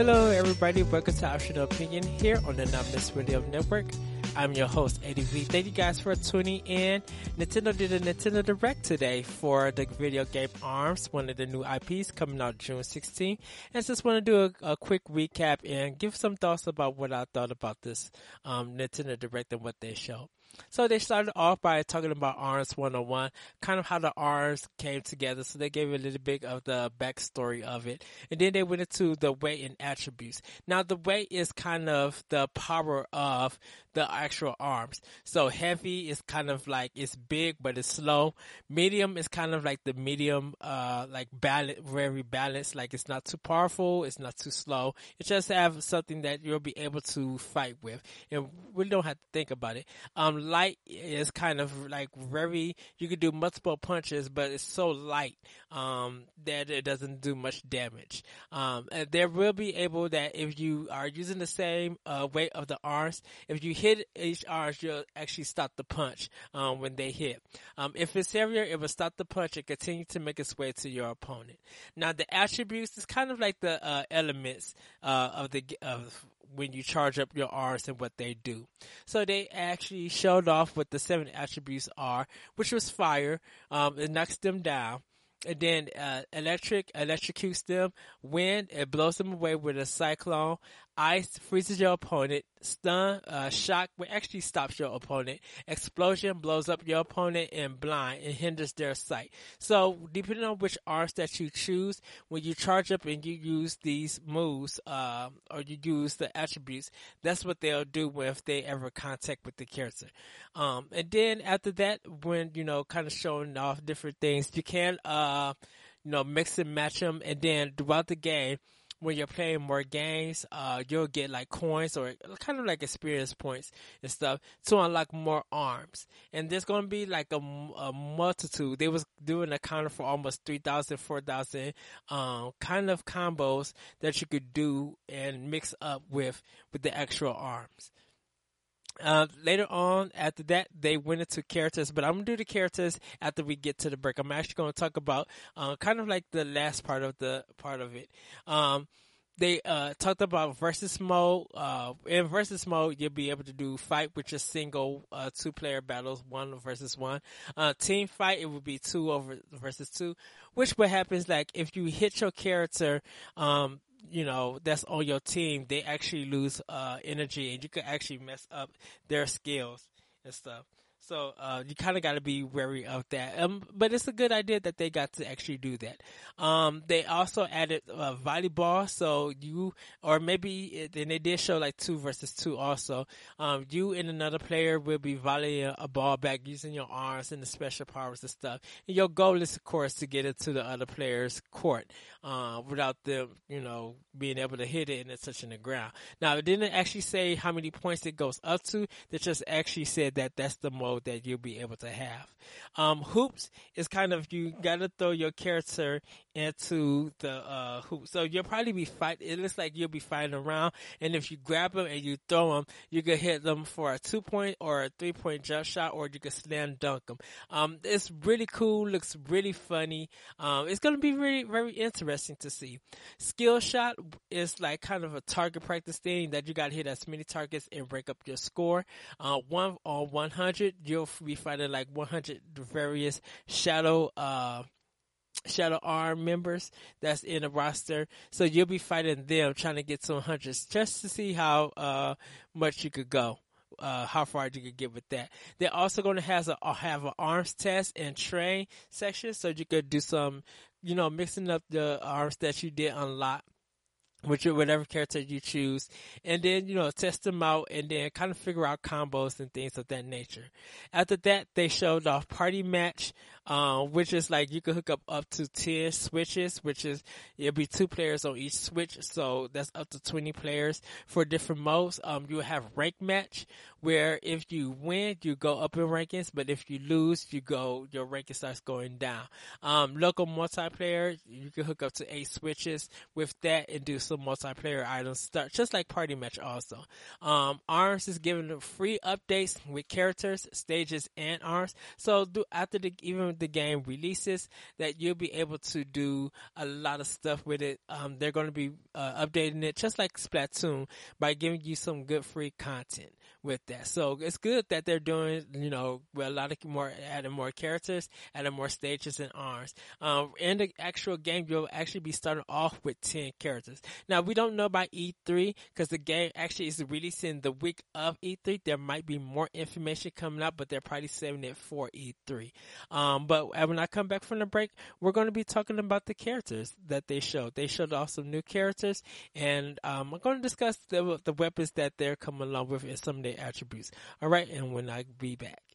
Hello, everybody. Welcome to Optional Opinion here on the Numbness Radio Network. I'm your host, Eddie V. Thank you guys for tuning in. Nintendo did a Nintendo Direct today for the video game ARMS, one of the new IPs coming out June 16. And just want to do a, a quick recap and give some thoughts about what I thought about this um, Nintendo Direct and what they showed. So they started off by talking about ARMS 101, kind of how the ARMS came together. So they gave a little bit of the backstory of it. And then they went into the weight and attributes. Now the weight is kind of the power of the actual arms. So heavy is kind of like it's big but it's slow. Medium is kind of like the medium, uh, like balance, very balanced. Like it's not too powerful, it's not too slow. It just have something that you'll be able to fight with, and we don't have to think about it. Um, light is kind of like very, you can do multiple punches, but it's so light, um, that it doesn't do much damage. Um, there will be able that if you are using the same, uh, weight of the arms, if you hit each arm, you'll actually stop the punch, um, when they hit. Um, if it's heavier, it will stop the punch and continue to make its way to your opponent. Now the attributes is kind of like the, uh, elements, uh, of the, of when you charge up your arms and what they do. So they actually showed off what the seven attributes are, which was fire. Um, it knocks them down. And then uh, electric electrocutes them. Wind it blows them away with a cyclone. Ice freezes your opponent. Stun, uh, shock, which actually stops your opponent. Explosion blows up your opponent and blind and hinders their sight. So depending on which arms that you choose, when you charge up and you use these moves, uh, or you use the attributes, that's what they'll do if they ever contact with the character. Um, and then after that, when, you know, kind of showing off different things, you can, uh, you know, mix and match them and then throughout the game, when you're playing more games, uh, you'll get like coins or kind of like experience points and stuff to unlock more arms. And there's going to be like a, a, multitude. They was doing a counter for almost 3,000, 4,000, um, kind of combos that you could do and mix up with, with the actual arms. Uh, later on, after that, they went into characters, but I'm gonna do the characters after we get to the break. I'm actually gonna talk about, uh, kind of like the last part of the, part of it. Um, they, uh, talked about versus mode. Uh, in versus mode, you'll be able to do fight, which is single, uh, two player battles, one versus one. Uh, team fight, it would be two over versus two, which what happens like if you hit your character, um, you know, that's on your team, they actually lose, uh, energy and you could actually mess up their skills and stuff. So, uh, you kind of got to be wary of that. Um, but it's a good idea that they got to actually do that. Um, they also added, uh, volleyball. So you, or maybe, it, and they did show like two versus two also. Um, you and another player will be volleying a ball back using your arms and the special powers and stuff. And your goal is, of course, to get it to the other player's court, uh, without them, you know, being able to hit it and it's touching the ground. Now, it didn't actually say how many points it goes up to. They just actually said that that's the most mode that you'll be able to have. Um, hoops is kind of, you gotta throw your character into the, uh, hoop. So you'll probably be fight, it looks like you'll be fighting around. And if you grab them and you throw them, you can hit them for a two point or a three point jump shot, or you can slam dunk them. Um, it's really cool, looks really funny. Um, it's gonna be really, very interesting to see. Skill shot is like kind of a target practice thing that you gotta hit as many targets and break up your score. Uh, one on 100, you'll be fighting like 100 various shadow, uh, Shadow Arm members that's in the roster. So you'll be fighting them trying to get some hundreds just to see how, uh, much you could go. Uh, how far you could get with that. They're also going to have a, have an arms test and train section so you could do some, you know, mixing up the arms that you did unlock with your whatever character you choose, and then you know test them out, and then kind of figure out combos and things of that nature. After that, they showed off party match, um, which is like you can hook up up to ten switches, which is it'll be two players on each switch, so that's up to twenty players for different modes. Um, you have rank match, where if you win, you go up in rankings, but if you lose, you go your ranking starts going down. Um, local multiplayer, you can hook up to eight switches with that and do some multiplayer items start just like party match also. Um, arms is giving free updates with characters, stages, and arms. So do, after the even the game releases, that you'll be able to do a lot of stuff with it. Um, they're going to be uh, updating it just like Splatoon by giving you some good free content with that. So it's good that they're doing, you know, with a lot of more, adding more characters, adding more stages and arms. Um, in the actual game, you'll actually be starting off with 10 characters. Now, we don't know about E3 because the game actually is releasing the week of E3. There might be more information coming out, but they're probably saving it for E3. Um, but when I come back from the break, we're going to be talking about the characters that they showed. They showed off some new characters and, um, I'm going to discuss the, the weapons that they're coming along with and some of their attributes. All right. And when I be back.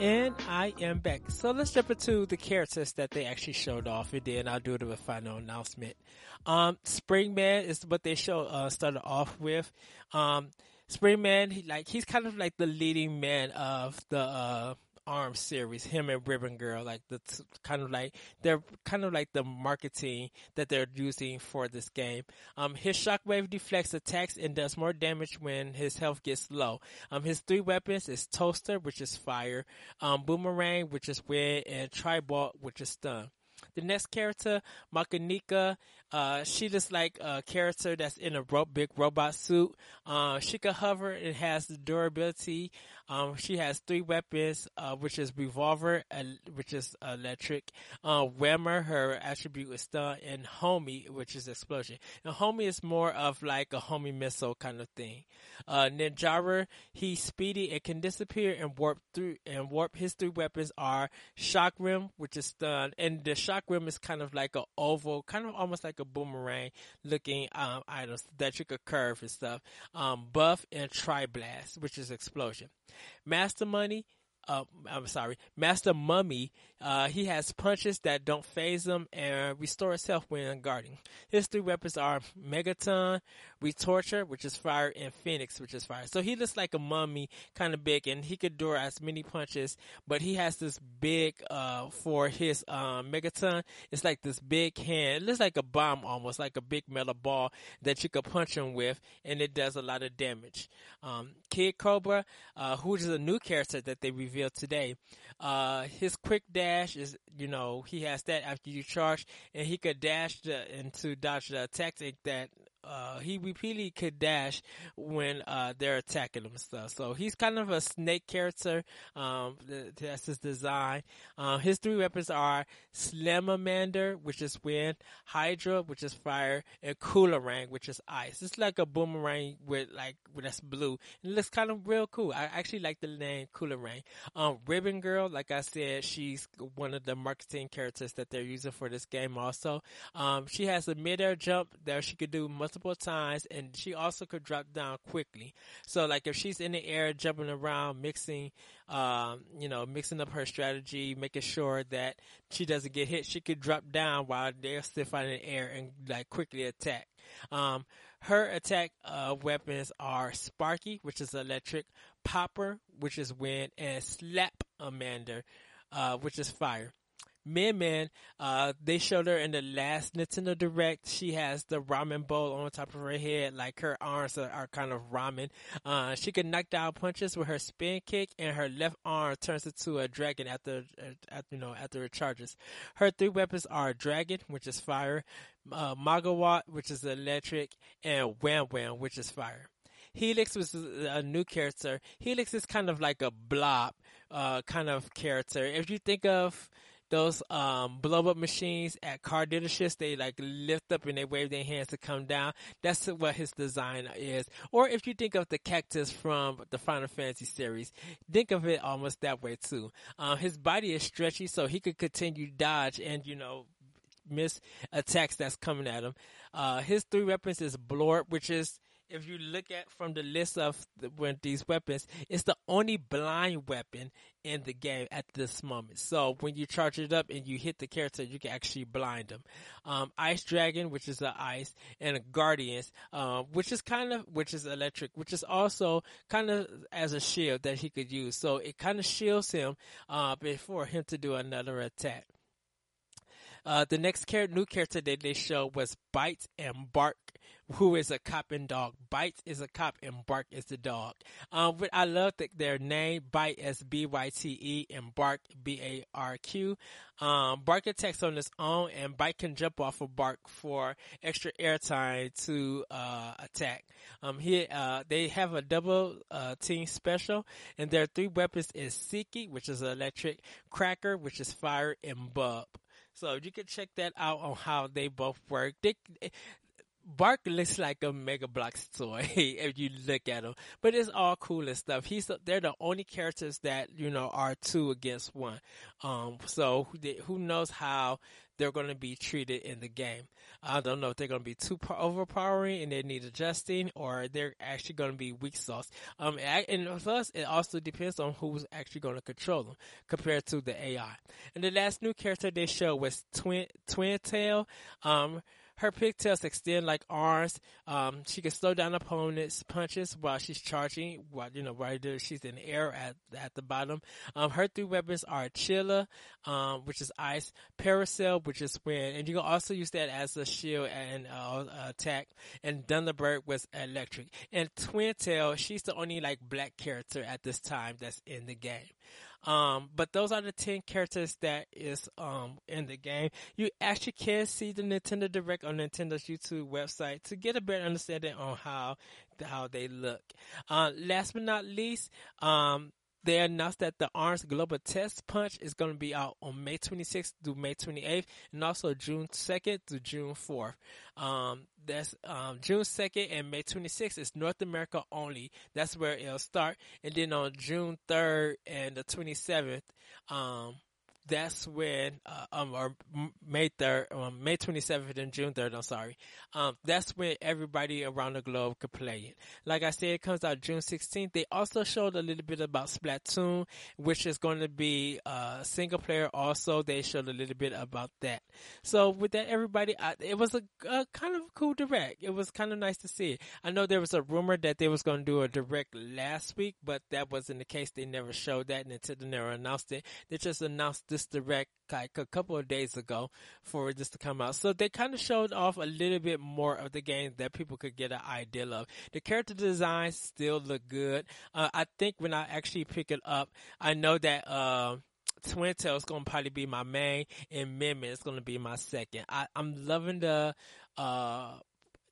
And I am back. So let's jump into the characters that they actually showed off, and then I'll do the final announcement. Um, Spring Man is what they show uh, started off with. Um, Spring Man, he, like he's kind of like the leading man of the uh, Arms series, him and Ribbon Girl, like the kind of like they're kind of like the marketing that they're using for this game. Um, his shockwave deflects attacks and does more damage when his health gets low. Um, his three weapons is Toaster, which is fire, um, Boomerang, which is wind, and Tribolt, which is stun. The next character, Mechanica, uh, she looks like a character that's in a ro- big robot suit. Uh, she can hover and has the durability. Um, she has three weapons, uh, which is revolver, which is electric. Uh, Whammer, her attribute is stun, and Homie, which is explosion. And Homie is more of like a homie missile kind of thing. Uh, Ninjara, he's speedy and can disappear and warp through, and warp. His three weapons are Chakram, which is stun, and the Chakram is kind of like a oval, kind of almost like a boomerang looking, um, items that you could curve and stuff. Um, buff and Tri Blast, which is explosion. Master Money, uh, I'm sorry, Master Mummy, uh, he has punches that don't phase him and restore himself when guarding. His three weapons are Megaton, Retorcher, which is fire, and Phoenix, which is fire. So he looks like a mummy, kind of big, and he could do as many punches, but he has this big, uh, for his, um, Megaton, it's like this big hand. It looks like a bomb almost, like a big metal ball that you could punch him with, and it does a lot of damage. Um, Kid Cobra, uh, who is a new character that they revealed today. Uh, his quick dash is, you know, he has that after you charge, and he could dash the, into dodge the tactic that uh, he repeatedly could dash when uh, they're attacking him stuff. So he's kind of a snake character. Um, that's his design. Uh, his three weapons are Slamamander, which is wind, Hydra, which is fire, and Coolerang, which is ice. It's like a boomerang with like with that's blue. It looks kind of real cool. I actually like the name Coolerang. Um, Ribbon Girl, like I said, she's one of the marketing characters that they're using for this game. Also, um, she has a midair jump that she could do multiple times, and she also could drop down quickly. So, like if she's in the air, jumping around, mixing, um, you know, mixing up her strategy, making sure that she doesn't get hit, she could drop down while they're still fighting in the air and like quickly attack. Um, her attack uh, weapons are Sparky, which is electric, Popper, which is wind, and Slap Amander, uh, which is fire. Min Min, uh, they showed her in the last Nintendo Direct. She has the ramen bowl on top of her head, like her arms are, are kind of ramen. Uh, she can knock down punches with her spin kick, and her left arm turns into a dragon after, after you know, after it charges. Her three weapons are Dragon, which is fire, uh, Megawatt, which is electric, and Wham Wham, which is fire. Helix was a new character. Helix is kind of like a blob, uh, kind of character. If you think of those um, blow up machines at car dealerships, they like lift up and they wave their hands to come down. That's what his design is. Or if you think of the cactus from the Final Fantasy series, think of it almost that way too. Uh, his body is stretchy, so he could continue dodge and you know miss attacks that's coming at him. Uh, his three weapons is Blorb, which is if you look at from the list of the, when these weapons, it's the only blind weapon in the game at this moment. So when you charge it up and you hit the character, you can actually blind them. Um, ice Dragon, which is the ice, and Guardians, um, which is kind of, which is electric, which is also kind of as a shield that he could use. So it kind of shields him, uh, before him to do another attack. Uh, the next new character that they showed was Byte and Barq, who is a cop and dog. Byte is a cop and Barq is the dog. Um, but I love the, their name, Byte S B Y T E and Barq B A R Q. Um, Barq attacks on its own and Byte can jump off of Barq for extra airtime to, uh, attack. Um, here, uh, they have a double, uh, team special and their three weapons is Seekie, which is electric, Cracker, which is fire, and Bub. So you can check that out on how they both work. They, Barq looks like a Mega Bloks toy if you look at him, but it's all cool and stuff. He's they're the only characters that you know are two against one. Um, so who knows how they're going to be treated in the game? I don't know if they're going to be too overpowering and they need adjusting, or they're actually going to be weak sauce. Um, and plus it also depends on who's actually going to control them compared to the AI. And the last new character they showed was Twin Twintelle. Um her pigtails extend like arms. Um, she can slow down opponents' punches while she's charging. While you know, there, she's in the air at at the bottom. Um, her three weapons are Chilla, um, which is ice, Parasail, which is wind, and you can also use that as a shield and uh, attack. And Thunderbird was electric. And Twintelle, she's the only like black character at this time that's in the game. Um, but those are the 10 characters that is, um, in the game. You actually can see the Nintendo Direct on Nintendo's YouTube website to get a better understanding on how, how they look. Uh, last but not least, um, they announced that the ARMS Global Test Punch is going to be out on May 26th through May 28th and also June 2nd to June 4th. Um, that's um, June 2nd and May 26th is North America only. That's where it'll start. And then on June 3rd and the 27th, um, that's when, uh, um, or May 3rd, um, May 27th and June 3rd, I'm sorry. Um, that's when everybody around the globe could play it. Like I said, it comes out June 16th. They also showed a little bit about Splatoon, which is going to be, uh, single player also. They showed a little bit about that. So with that, everybody, I, it was a, a, kind of cool direct. It was kind of nice to see it. I know there was a rumor that they was going to do a direct last week, but that wasn't the case. They never showed that until they never announced it. They just announced this direct like a couple of days ago for this to come out. So they kind of showed off a little bit more of the game that people could get an idea of. The character designs still look good. Uh, I think when I actually pick it up, I know that, uh, Twintelle is gonna probably be my main, and Min is gonna be my second. I, I'm loving the uh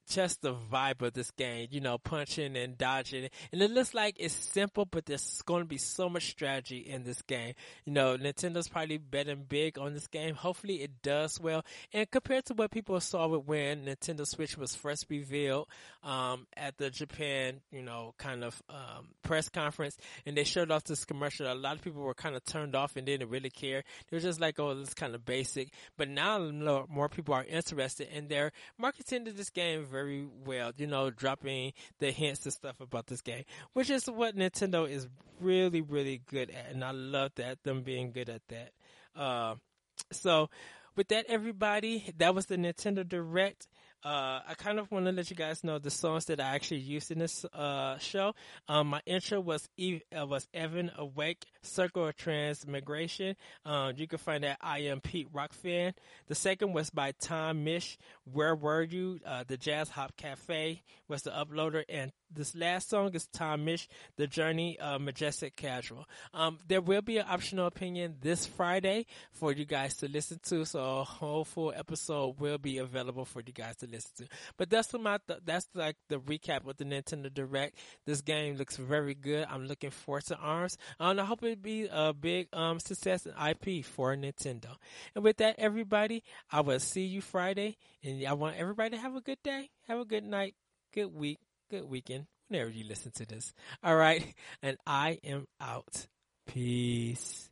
just the vibe of this game, you know, punching and dodging. And it looks like it's simple, but there's going to be so much strategy in this game. You know, Nintendo's probably betting big on this game. Hopefully it does well. And compared to what people saw it when Nintendo Switch was first revealed, um, at the Japan, you know, kind of, um, press conference and they showed off this commercial, a lot of people were kind of turned off and didn't really care. They were just like, oh, this kind of basic. But now more people are interested and they're marketing to this game very well, you know, dropping the hints and stuff about this game, which is what Nintendo is really, really good at. And I love that, them being good at that. Uh, so with that, everybody, that was the Nintendo Direct. Uh, I kind of want to let you guys know the songs that I actually used in this uh, show. Um, my intro was Eve, uh, was Evan Awake, Circle of Transmigration. Um, you can find that I am Pete Rock fan. The second was by Tom Misch, Where Were You? Uh, the Jazz Hop Cafe was the uploader, and this last song is Tom Misch, The Journey, uh, Majestic Casual. Um, there will be an optional opinion this Friday for you guys to listen to, so a whole full episode will be available for you guys to listen to. But that's my, that's like the recap of the Nintendo Direct. This game looks very good. I'm looking forward to ARMS. And I hope it be a big, um, success and IP for Nintendo. And with that, everybody, I will see you Friday and I want everybody to have a good day. Have a good night, good week good weekend whenever you listen to this. All right. And I am out. Peace.